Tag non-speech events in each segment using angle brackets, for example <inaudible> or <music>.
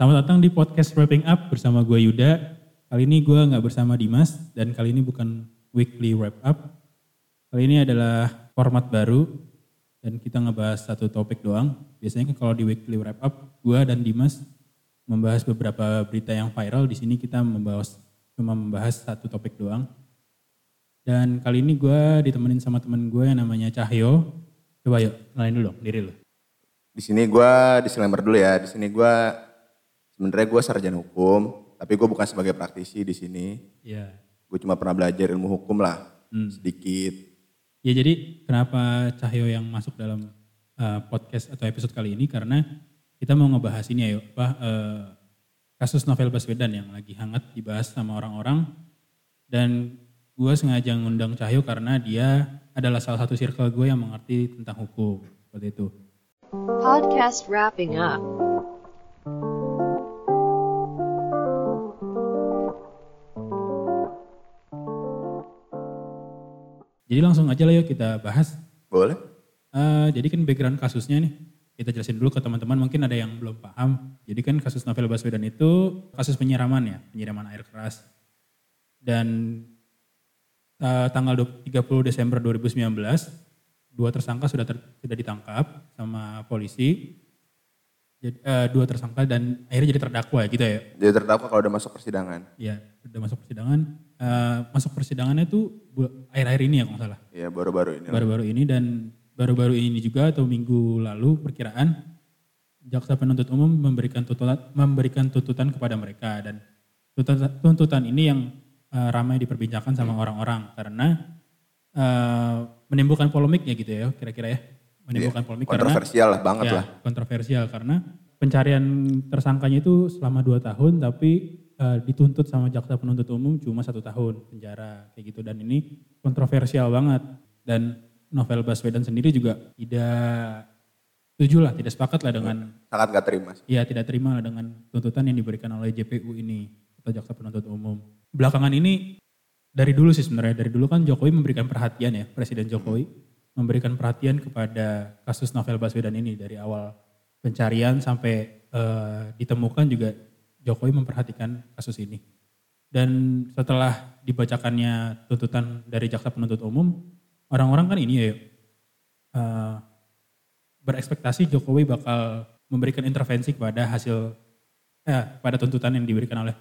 Selamat datang di podcast Wrapping Up bersama gue Yuda. Kali ini gue nggak bersama Dimas dan kali ini bukan weekly wrap up. Kali ini adalah format baru dan kita ngebahas satu topik doang. Biasanya kan kalau di weekly wrap up, gue dan Dimas membahas beberapa berita yang viral. Di sini kita membahas cuma membahas satu topik doang. Dan kali ini gue ditemenin sama temen gue yang namanya Cahyo. Coba yuk, kenalin dulu dong diri lu. Di sini gue disclaimer dulu ya. Di sini gue sebenarnya gue sarjana hukum, tapi gue bukan sebagai praktisi di sini. Iya. Gue cuma pernah belajar ilmu hukum lah, Hmm. sedikit. Ya jadi kenapa Cahyo yang masuk dalam uh, podcast atau episode kali ini karena kita mau ngebahas ini ya apa uh, kasus novel Baswedan yang lagi hangat dibahas sama orang-orang dan gue sengaja ngundang Cahyo karena dia adalah salah satu circle gue yang mengerti tentang hukum seperti itu. Podcast wrapping up. Jadi langsung aja lah yuk kita bahas. Boleh? Eh, jadi kan background kasusnya nih, kita jelasin dulu ke teman-teman mungkin ada yang belum paham. Jadi kan kasus novel Baswedan itu kasus penyiraman ya, penyiraman air keras. Dan eh, tanggal 30 Desember 2019, dua tersangka sudah ter- sudah ditangkap sama polisi. Jadi, eh, dua tersangka dan akhirnya jadi terdakwa ya gitu ya. Jadi terdakwa kalau udah masuk persidangan. Ya, udah masuk persidangan. Eh, masuk persidangannya tuh akhir-akhir ini ya kalau nggak salah Ya baru-baru ini. baru-baru ini dan baru-baru ini juga atau minggu lalu perkiraan jaksa penuntut umum memberikan tuntutan memberikan tuntutan kepada mereka dan tuntutan, tuntutan ini yang eh, ramai diperbincangkan sama orang-orang karena eh, menimbulkan polemik ya gitu ya kira-kira ya menimbulkan polemik karena Kontroversial lah banget ya, lah. kontroversial karena pencarian tersangkanya itu selama dua tahun tapi eh, dituntut sama jaksa penuntut umum cuma satu tahun penjara kayak gitu. Dan ini kontroversial banget. Dan novel Baswedan sendiri juga tidak setuju lah tidak sepakat lah dengan Sangat gak terima sih. ya tidak terima lah dengan tuntutan yang diberikan oleh JPU ini atau jaksa penuntut umum. Belakangan ini dari dulu sih sebenarnya dari dulu kan Jokowi memberikan perhatian ya Presiden Jokowi memberikan perhatian kepada kasus novel Baswedan ini dari awal pencarian sampai eh, ditemukan juga Jokowi memperhatikan kasus ini dan setelah dibacakannya tuntutan dari jaksa penuntut umum orang-orang kan ini ya eh, berekspektasi Jokowi bakal memberikan intervensi kepada hasil eh, pada tuntutan yang diberikan oleh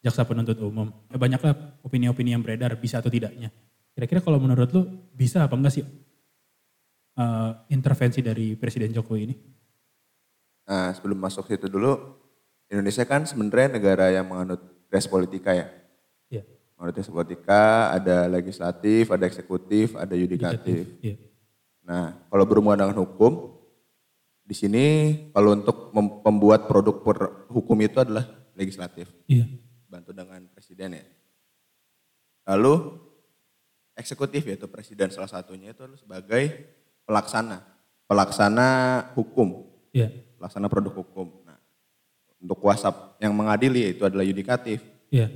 jaksa penuntut umum. Ya, banyaklah opini-opini yang beredar bisa atau tidaknya. Kira-kira kalau menurut lu bisa apa enggak sih eh, intervensi dari Presiden Jokowi ini? Nah sebelum masuk situ dulu, Indonesia kan sebenarnya negara yang menganut res politika ya. Ya, Menurut res politika ada legislatif, ada eksekutif, ada yudikatif. Iya. Nah, kalau berhubungan dengan hukum, di sini kalau untuk mem- membuat produk per- hukum itu adalah legislatif, Iya. bantu dengan presiden ya. Lalu eksekutif yaitu presiden salah satunya itu adalah sebagai pelaksana, pelaksana hukum, Iya. pelaksana produk hukum. Untuk kuasa yang mengadili itu adalah yudikatif. Iya.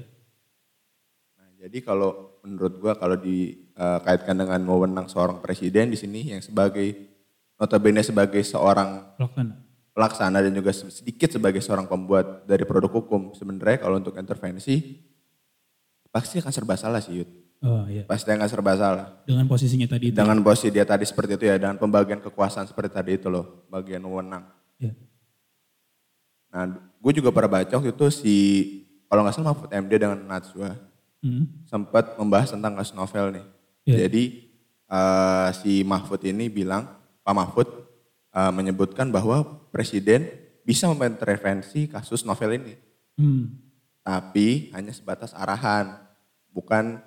Nah, jadi kalau menurut gua kalau dikaitkan dengan wewenang seorang presiden di sini yang sebagai notabene sebagai seorang Pelaksana. pelaksana dan juga sedikit sebagai seorang pembuat dari produk hukum sebenarnya kalau untuk intervensi pasti akan serba salah sih Yud. Oh iya. Pasti akan serba salah. Dengan posisinya tadi itu. Dengan posisi dia tadi seperti itu ya, dengan pembagian kekuasaan seperti tadi itu loh, bagian wewenang. Iya. Nah, gue juga pernah baca waktu itu si kalau nggak salah Mahfud MD dengan Najwa Hmm. sempat membahas tentang kasus novel nih. Iya. Jadi eh, si Mahfud ini bilang, Pak Mahfud eh, menyebutkan bahwa presiden bisa mengintervensi kasus novel ini, Hmm. tapi hanya sebatas arahan, bukan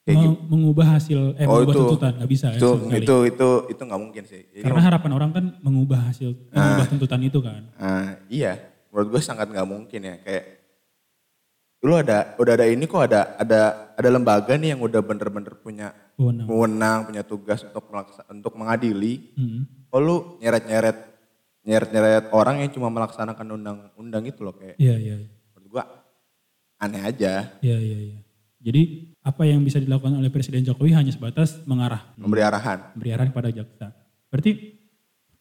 kayak Mau gitu. mengubah hasil, eh Oh mengubah itu, tuntutan, nggak bisa ya itu, sekali. itu, itu, itu nggak mungkin sih. Karena harapan orang kan mengubah hasil, mengubah tuntutan itu kan. ah, iya, menurut gue sangat nggak mungkin ya. Kayak dulu ada, udah ada ini kok ada, ada, ada lembaga nih yang udah bener-bener punya Wewenang. wewenang, punya tugas untuk melaksa- untuk mengadili. Hmm. Oh lu nyeret-nyeret nyeret-nyeret orang yang cuma melaksanakan undang-undang itu loh kayak Iya, iya. menurut gua aneh aja, Iya, iya, iya. Jadi apa yang bisa dilakukan oleh Presiden Jokowi hanya sebatas mengarah, memberi arahan. memberi arahan kepada jaksa. Berarti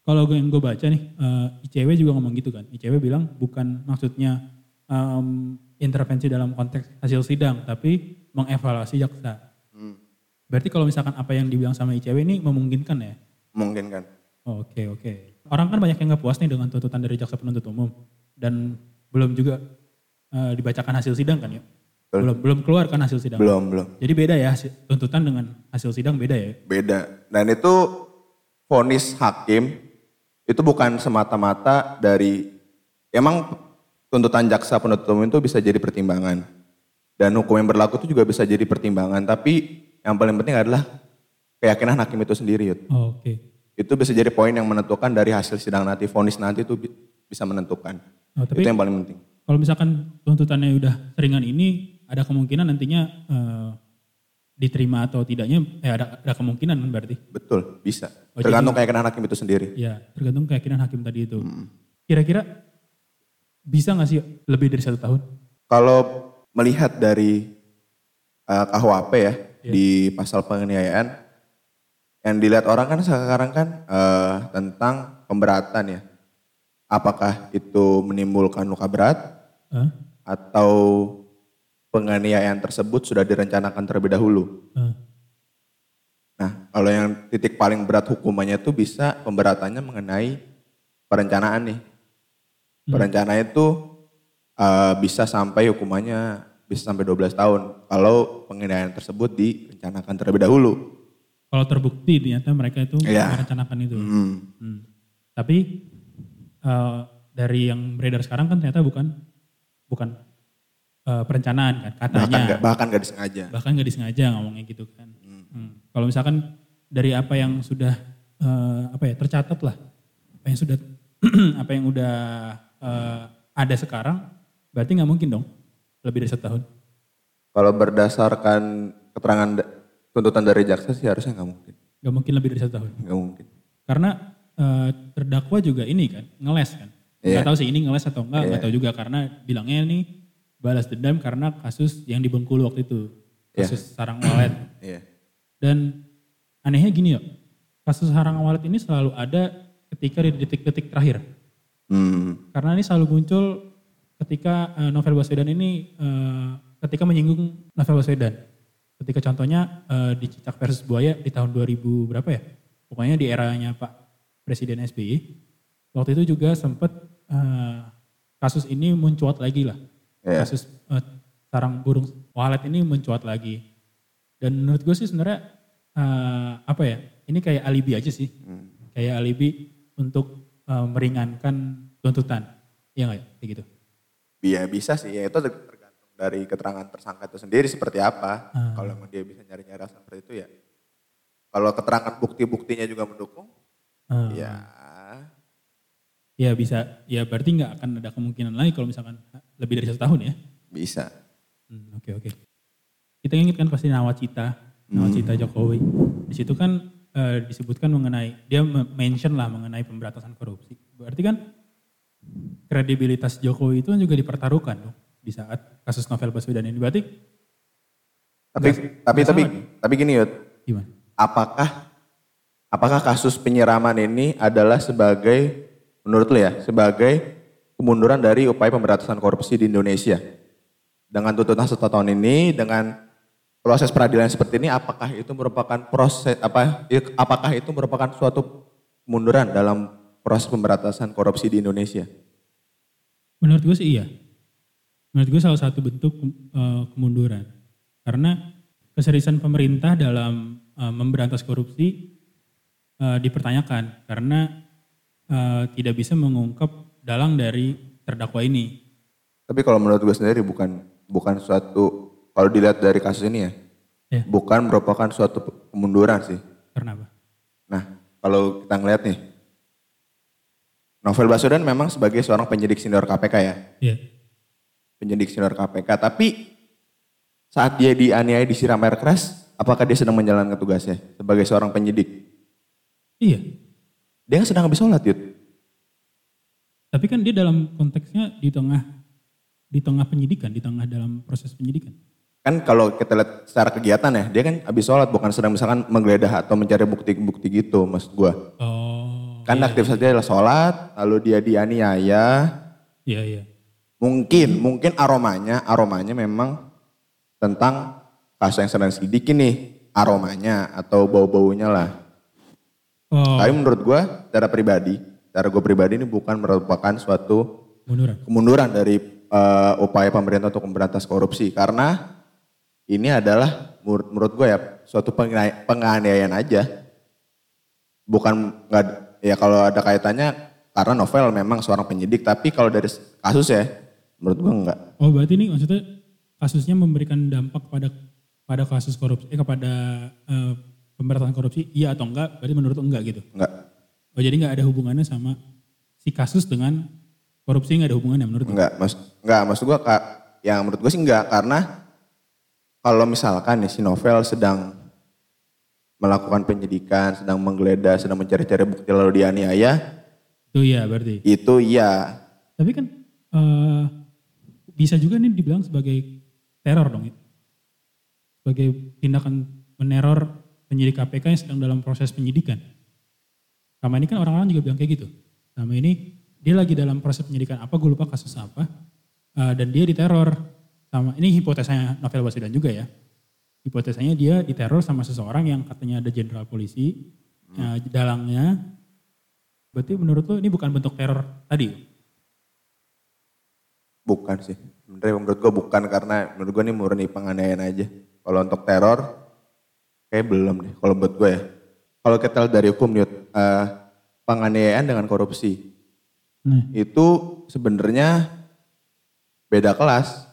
kalau gue yang gue baca nih, eh, ICW juga ngomong gitu kan. ICW bilang bukan maksudnya em, intervensi dalam konteks hasil sidang, tapi mengevaluasi jaksa. Hmm, Berarti kalau misalkan apa yang dibilang sama ICW ini memungkinkan ya? mungkin kan. Oh, Oke oke. Orang kan banyak yang nggak puas nih dengan tuntutan dari jaksa penuntut umum dan belum juga eh, dibacakan hasil sidang kan ya? Betul. Belum belum keluar kan hasil sidang. Belum, belum. Jadi beda ya tuntutan dengan hasil sidang beda ya? Beda. Dan itu vonis hakim itu bukan semata-mata dari emang tuntutan jaksa penuntut umum itu bisa jadi pertimbangan. Dan hukum yang berlaku itu juga bisa jadi pertimbangan, tapi yang paling penting adalah keyakinan hakim itu sendiri. Yud. Oh, Oke. Itu bisa jadi poin yang menentukan dari hasil sidang nanti, vonis nanti itu bi- bisa menentukan. Oh, tapi itu yang paling penting. kalau misalkan tuntutannya udah seringan ini, ada kemungkinan nantinya eh, diterima atau tidaknya, eh ada, ada kemungkinan kan berarti? Betul, bisa. Oh, Tergantung keyakinan hakim itu sendiri. Ya, tergantung keyakinan hakim tadi itu. Kira-kira bisa nggak sih lebih dari satu tahun? Kalau melihat dari uh, KUHP ya Iya. di pasal penganiayaan, yang dilihat orang kan sekarang kan eh, tentang pemberatan ya. Apakah itu menimbulkan luka berat Hah? atau penganiayaan tersebut sudah direncanakan terlebih dahulu. Eh, Nah, kalau yang titik paling berat hukumannya itu bisa pemberatannya mengenai perencanaan nih. Perencanaan itu eh, bisa sampai hukumannya bisa sampai 12 tahun kalau penganiayaan tersebut direncanakan terlebih dahulu. kalau terbukti ternyata mereka itu Iya. merencanakan itu. Hmm. Hmm. Tapi eh, dari yang beredar sekarang kan ternyata bukan bukan eh, perencanaan kan katanya. Bahkan nggak bahkan nggak disengaja. bahkan nggak disengaja ngomongnya gitu kan. Hmm. Kalau misalkan dari apa yang sudah eh, apa ya tercatat lah, apa yang sudah <clears throat> apa yang udah eh, ada sekarang, berarti nggak mungkin dong lebih dari satu tahun. Kalau berdasarkan keterangan da- tuntutan dari jaksa sih harusnya nggak mungkin. Nggak mungkin lebih dari satu tahun. Nggak mungkin. Karena eh, terdakwa juga ini kan ngeles kan. Nggak Iya. tahu sih ini ngeles atau enggak, nggak Iya. tahu juga karena bilangnya ini balas dendam karena kasus yang di Bengkulu waktu itu, Iya. kasus sarang walet. <clears throat> Iya. Dan anehnya gini ya, kasus sarang walet ini selalu ada ketika di detik-detik terakhir. Hmm. Karena ini selalu muncul ketika eh, Novel Baswedan ini eh, ketika menyinggung Novel Baswedan. Ketika contohnya eh, di Cicak versus Buaya di tahun 2000 berapa ya? Pokoknya di eranya Pak Presiden SBY. Waktu itu juga sempat eh, kasus ini mencuat lagi lah. Iya. Kasus eh, sarang burung walet ini mencuat lagi. Dan menurut gue sih sebenarnya eh, apa ya? Ini kayak alibi aja sih. Kayak alibi untuk eh, meringankan tuntutan. Iya nggak ya? Kayak gitu. Iya bisa sih, ya itu tergantung dari keterangan tersangka itu sendiri seperti apa. Hmm. Kalau emang dia bisa nyari-nyari alasan seperti itu ya. Kalau keterangan bukti-buktinya juga mendukung, Eh, ya Ya bisa, ya berarti nggak akan ada kemungkinan lagi kalau misalkan lebih dari satu tahun ya. bisa. Hmm, Oke oke. Kita ingat kan pasti nawacita, nawacita Jokowi. Di situ kan eh, disebutkan mengenai dia me- mention lah mengenai pemberantasan korupsi. Berarti kan kredibilitas Jokowi itu kan juga dipertaruhkan dong di saat kasus Novel Baswedan ini. Berarti Tapi tapi nggak tapi nih. tapi gini Yud, gimana? apakah apakah kasus penyiraman ini adalah sebagai menurut lu ya sebagai kemunduran dari upaya pemberantasan korupsi di Indonesia dengan tuntutan satu tahun ini dengan proses peradilan seperti ini apakah itu merupakan proses apa ya, apakah itu merupakan suatu kemunduran dalam proses pemberantasan korupsi di Indonesia Menurut gue sih iya. Menurut gue salah satu bentuk eh, kemunduran. Karena keseriusan pemerintah dalam eh, memberantas korupsi eh, dipertanyakan karena eh, tidak bisa mengungkap dalang dari terdakwa ini. tapi kalau menurut gue sendiri bukan bukan suatu kalau dilihat dari kasus ini ya Ya. bukan merupakan suatu kemunduran sih Karena apa? Nah, kalau kita ngeliat nih, Novel Baswedan memang sebagai seorang penyidik senior KPK ya, Iya. penyidik senior KPK. Tapi saat dia dianiaya disiram air keras, apakah dia sedang menjalankan tugasnya sebagai seorang penyidik? Iya. Dia kan sedang habis sholat, Yud. Tapi kan dia dalam konteksnya di tengah di tengah penyidikan, di tengah dalam proses penyidikan. Kan kalau kita lihat secara kegiatan ya, dia kan habis sholat bukan sedang misalkan menggeledah atau mencari bukti-bukti gitu, maksud gua. Oh. Kan aktivitas dia adalah sholat, lalu dia dianiaya. Iya, iya. Mungkin, mungkin aromanya, aromanya memang tentang kasus yang sedang sidik ini. Aromanya atau bau-baunya lah. Oh, Tapi menurut gue, secara pribadi, secara gue pribadi ini bukan merupakan suatu munduran. kemunduran dari eh, upaya pemerintah untuk memberantas korupsi. Karena ini adalah menurut, menurut gue ya suatu penganiay- penganiayaan aja. Bukan nggak ya kalau ada kaitannya karena novel memang seorang penyidik. Tapi kalau dari kasus ya menurut gue enggak. Oh, berarti ini maksudnya kasusnya memberikan dampak pada pada kasus korupsi, eh, kepada eh, pemberantasan korupsi, iya atau enggak? Berarti menurut enggak gitu? Enggak. Oh, jadi enggak ada hubungannya sama si kasus dengan korupsi enggak ada hubungannya menurut? Enggak, mas, enggak, maksud gua kak, yang menurut gue sih enggak karena kalau misalkan nih si novel sedang melakukan penyidikan, sedang menggeledah, sedang mencari-cari bukti lalu dianiaya, Itu iya berarti. itu iya. Tapi kan eh, bisa juga nih dibilang sebagai teror dong ya. Sebagai tindakan meneror penyidik KPK yang sedang dalam proses penyidikan. Sama ini kan orang-orang juga bilang kayak gitu. Sama ini dia lagi dalam proses penyidikan apa, gue lupa kasus apa. eh, dan dia diteror. Sama ini hipotesanya Novel Baswedan juga ya. Hipotesanya dia diteror sama seseorang yang katanya ada jenderal polisi. eh, dalangnya. Berarti menurut lo ini bukan bentuk teror tadi? Bukan sih. Sebenarnya menurut gue bukan karena menurut gue ini murni penganiayaan aja. Kalau untuk teror, kayak belum deh. Kalau buat gue ya. Kalau kita lihat dari hukum, Nyut, eh, penganiayaan dengan korupsi. Nah, itu sebenarnya beda kelas.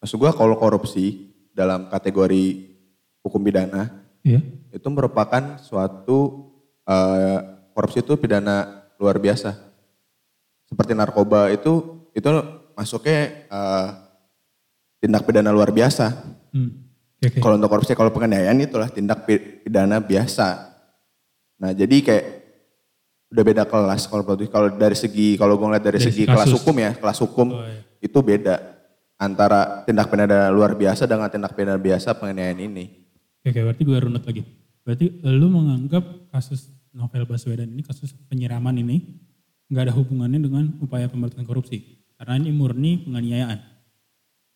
Maksud gua kalau korupsi dalam kategori hukum pidana iya. itu merupakan suatu eh, korupsi itu pidana luar biasa. Seperti narkoba itu itu masuknya eh, tindak pidana luar biasa. Hmm. Oke. Kalau untuk korupsi, kalau penganiayaan itulah tindak pi- pidana biasa. Nah jadi kayak udah beda kelas kalau kalau dari segi kalau gue ngeliat dari, Dari segi segi kelas kasus. hukum ya kelas hukum Oh, iya. itu beda antara tindak pidana luar biasa dengan tindak pidana biasa penganiayaan ini. Oke, oke, berarti gue runut lagi. Berarti lu menganggap kasus novel Baswedan ini, kasus penyiraman ini, nggak ada hubungannya dengan upaya pemberantasan korupsi. Karena ini murni penganiayaan.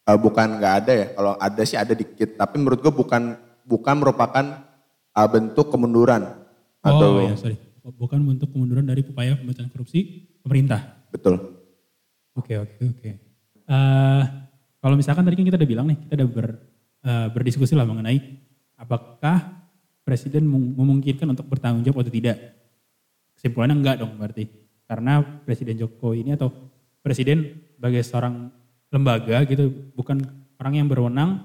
Eh, bukan nggak ada ya kalau ada sih ada dikit tapi menurut gue bukan bukan merupakan eh, bentuk kemunduran atau Oh iya, sorry. Bukan bentuk kemunduran dari upaya pemberantasan korupsi pemerintah. betul. Oke, oke, oke. Eh, kalau misalkan tadi kan kita udah bilang nih, kita udah ber, eh, berdiskusi lah mengenai apakah presiden mem- memungkinkan untuk bertanggung jawab atau tidak. Kesimpulannya enggak dong berarti. Karena presiden Jokowi ini atau presiden sebagai seorang lembaga gitu, bukan orang yang berwenang,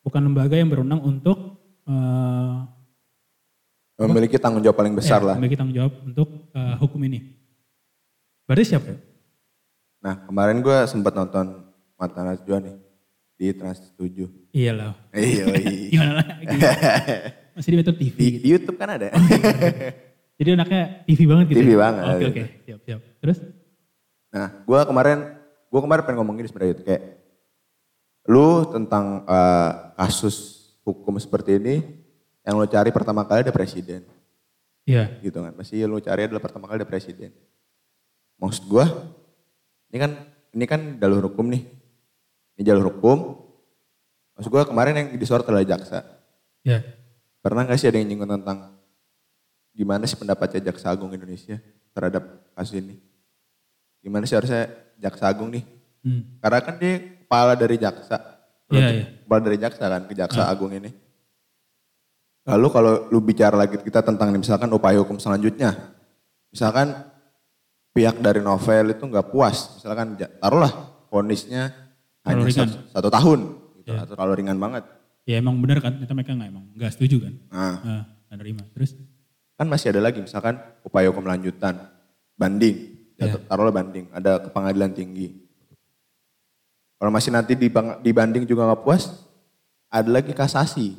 bukan lembaga yang berwenang untuk eh, Memiliki tanggung jawab paling besar ya, lah. memiliki tanggung jawab untuk eh, hukum ini. Berarti siapa ya? Nah kemarin gue sempat nonton Mata Najwa nih di Trans 7. Iya lah. Iya, iya. <laughs> Gimana lagi? Masih di Metro TV. Di, di YouTube kan ada. Jadi anaknya TV banget gitu. TV ya? banget. Oke oke, siap siap. Terus? Nah, gue kemarin, gue kemarin pengen ngomongin sebenarnya itu kayak, lu tentang eh, kasus hukum seperti ini, yang lu cari pertama kali ada presiden, Iya. gitu kan? Pasti lu cari adalah pertama kali ada presiden. Maksud gue, ini kan, ini kan jalur hukum nih, ini jalur hukum. Maksud gue kemarin yang disorot adalah jaksa. Iya. Pernah gak sih ada yang nyinggung tentang gimana sih pendapatnya Jaksa Agung Indonesia terhadap kasus ini? Gimana sih harusnya Jaksa Agung nih? Hmm. Karena kan dia kepala dari jaksa. Iya, iya. Kepala dari jaksa kan, ke Jaksa Agung ini. Lalu kalau lu bicara lagi kita tentang misalkan upaya hukum selanjutnya. Misalkan pihak dari novel itu nggak puas. Misalkan taruhlah vonisnya hanya satu, satu tahun. Gitu, atau terlalu ringan banget. Ya emang benar kan, ternyata mereka nggak emang nggak setuju kan? Nah, Nah, nerima. Terus? kan masih ada lagi misalkan upaya hukum lanjutan. Banding. Ya, Iya. Taruhlah banding. Ada ke pengadilan tinggi. Kalau masih nanti dibanding juga nggak puas, ada lagi kasasi.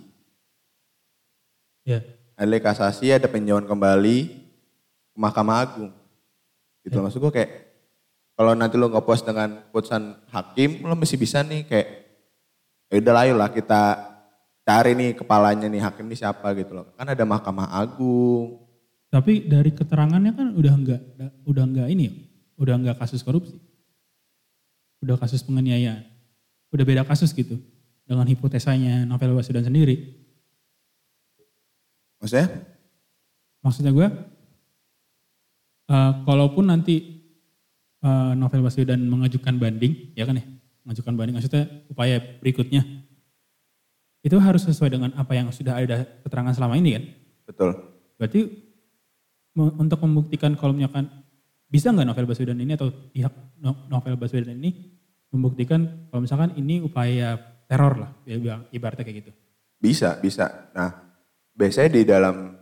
Ya. Ada lagi kasasi, ada peninjauan kembali ke Mahkamah Agung. Gitu Iya. maksud gue kayak, kalau nanti lo nggak puas dengan putusan hakim, lo masih bisa nih kayak, ya udah lah kita cari nih kepalanya nih hakim ini siapa gitu loh. Kan ada Mahkamah Agung, Tapi dari keterangannya kan udah enggak udah enggak ini ya, udah enggak kasus korupsi. Udah kasus penganiayaan. Udah beda kasus gitu. Dengan hipotesanya Novel Baswedan sendiri. Maksudnya? Maksudnya gue, eh, kalaupun nanti eh, Novel Baswedan mengajukan banding, ya kan ya, mengajukan banding, maksudnya upaya berikutnya, itu harus sesuai dengan apa yang sudah ada keterangan selama ini kan. Betul. Berarti untuk membuktikan kalau misalkan bisa nggak Novel Baswedan ini atau pihak No- Novel Baswedan ini membuktikan kalau misalkan ini upaya teror lah, ya ibaratnya kayak gitu. Bisa, bisa. Nah, biasanya di dalam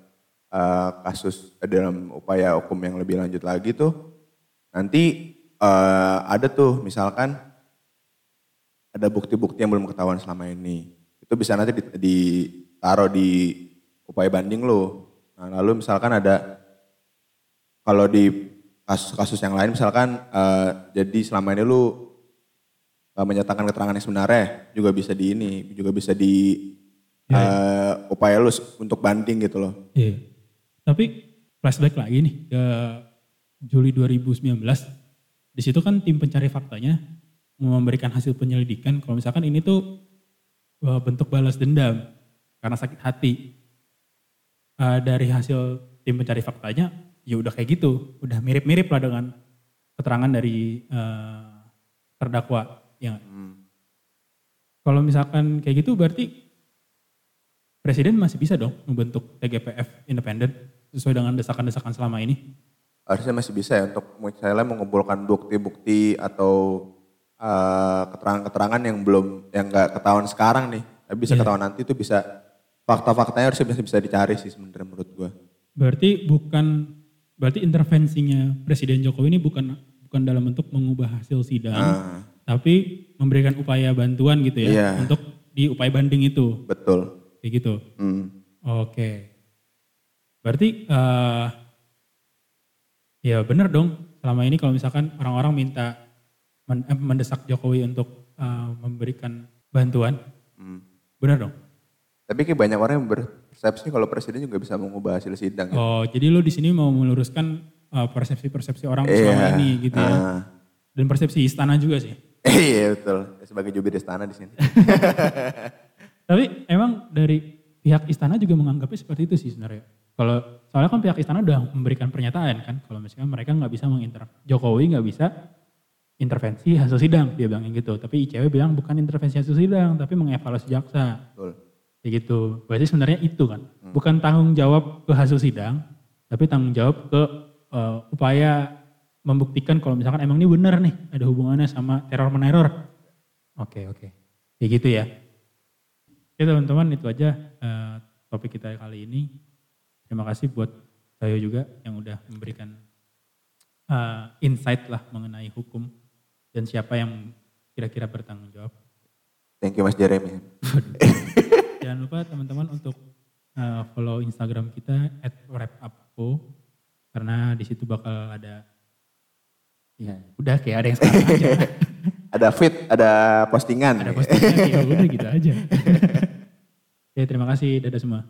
eh, kasus, eh, dalam upaya hukum yang lebih lanjut lagi tuh, nanti eh, ada tuh misalkan ada bukti-bukti yang belum ketahuan selama ini. Itu bisa nanti di- ditaruh di upaya banding lo. Nah, lalu misalkan ada, kalau di kasus-kasus yang lain misalkan, eh, jadi selama ini lu eh, menyatakan keterangan yang sebenarnya juga bisa di ini, juga bisa di eh, upaya lu untuk banding gitu loh. Iya. Tapi flashback lagi nih ke Juli 2019. Di situ kan tim pencari faktanya memberikan hasil penyelidikan kalau misalkan ini tuh bentuk balas dendam karena sakit hati. Eh, dari hasil tim pencari faktanya ya udah kayak gitu, udah mirip-mirip lah dengan keterangan dari eh, terdakwa. Ya nggak? Kalau misalkan kayak gitu berarti presiden masih bisa dong membentuk TGPF independen sesuai dengan desakan-desakan selama ini. Harusnya masih bisa ya untuk misalnya mengumpulkan bukti-bukti atau eh, keterangan-keterangan yang belum, yang nggak ketahuan sekarang nih. Tapi bisa Iya. ketahuan nanti itu bisa, fakta-faktanya harusnya bisa, bisa dicari sih sebenarnya menurut gua. Berarti bukan berarti intervensinya Presiden Jokowi ini bukan bukan dalam bentuk mengubah hasil sidang, Nah, tapi memberikan upaya bantuan gitu ya Iya. untuk di upaya banding itu, betul. kayak gitu. Hmm. Oke. Berarti eh ya benar dong. Selama ini kalau misalkan orang-orang minta men- eh, mendesak Jokowi untuk eh, memberikan bantuan, Hmm. benar dong. Tapi kayak banyak orang yang berpersepsi kalau presiden juga bisa mengubah hasil sidang. ya. Oh, jadi lo di sini mau meluruskan eh, persepsi-persepsi orang Iya. selama ini gitu ya. Ah. Dan persepsi istana juga sih. <laughs> Iya betul, sebagai jubir istana di sini. <laughs> Tapi emang dari pihak istana juga menganggapnya seperti itu sih sebenarnya. Kalau soalnya kan pihak istana udah memberikan pernyataan kan, kalau misalnya mereka nggak bisa menginter Jokowi nggak bisa intervensi hasil sidang dia bilang gitu. Tapi ICW bilang bukan intervensi hasil sidang, tapi mengevaluasi jaksa betul. Kayak gitu. Berarti sebenarnya itu kan, bukan tanggung jawab ke hasil sidang, tapi tanggung jawab ke eh, upaya membuktikan kalau misalkan emang ini benar nih ada hubungannya sama teror meneror. Oke oke, kayak gitu ya. Oke teman-teman itu aja eh, topik kita kali ini. Terima kasih buat saya juga yang udah memberikan eh, insight lah mengenai hukum dan siapa yang kira-kira bertanggung jawab. Thank you Mas Jeremy. <laughs> Jangan lupa teman-teman untuk eh, follow Instagram kita @wrapuppo karena di situ bakal ada ya udah kayak ada yang sekarang aja. <laughs> Ada fit, ada postingan. ada postingan ya udah gitu aja. Oke, <laughs> terima kasih dadah semua.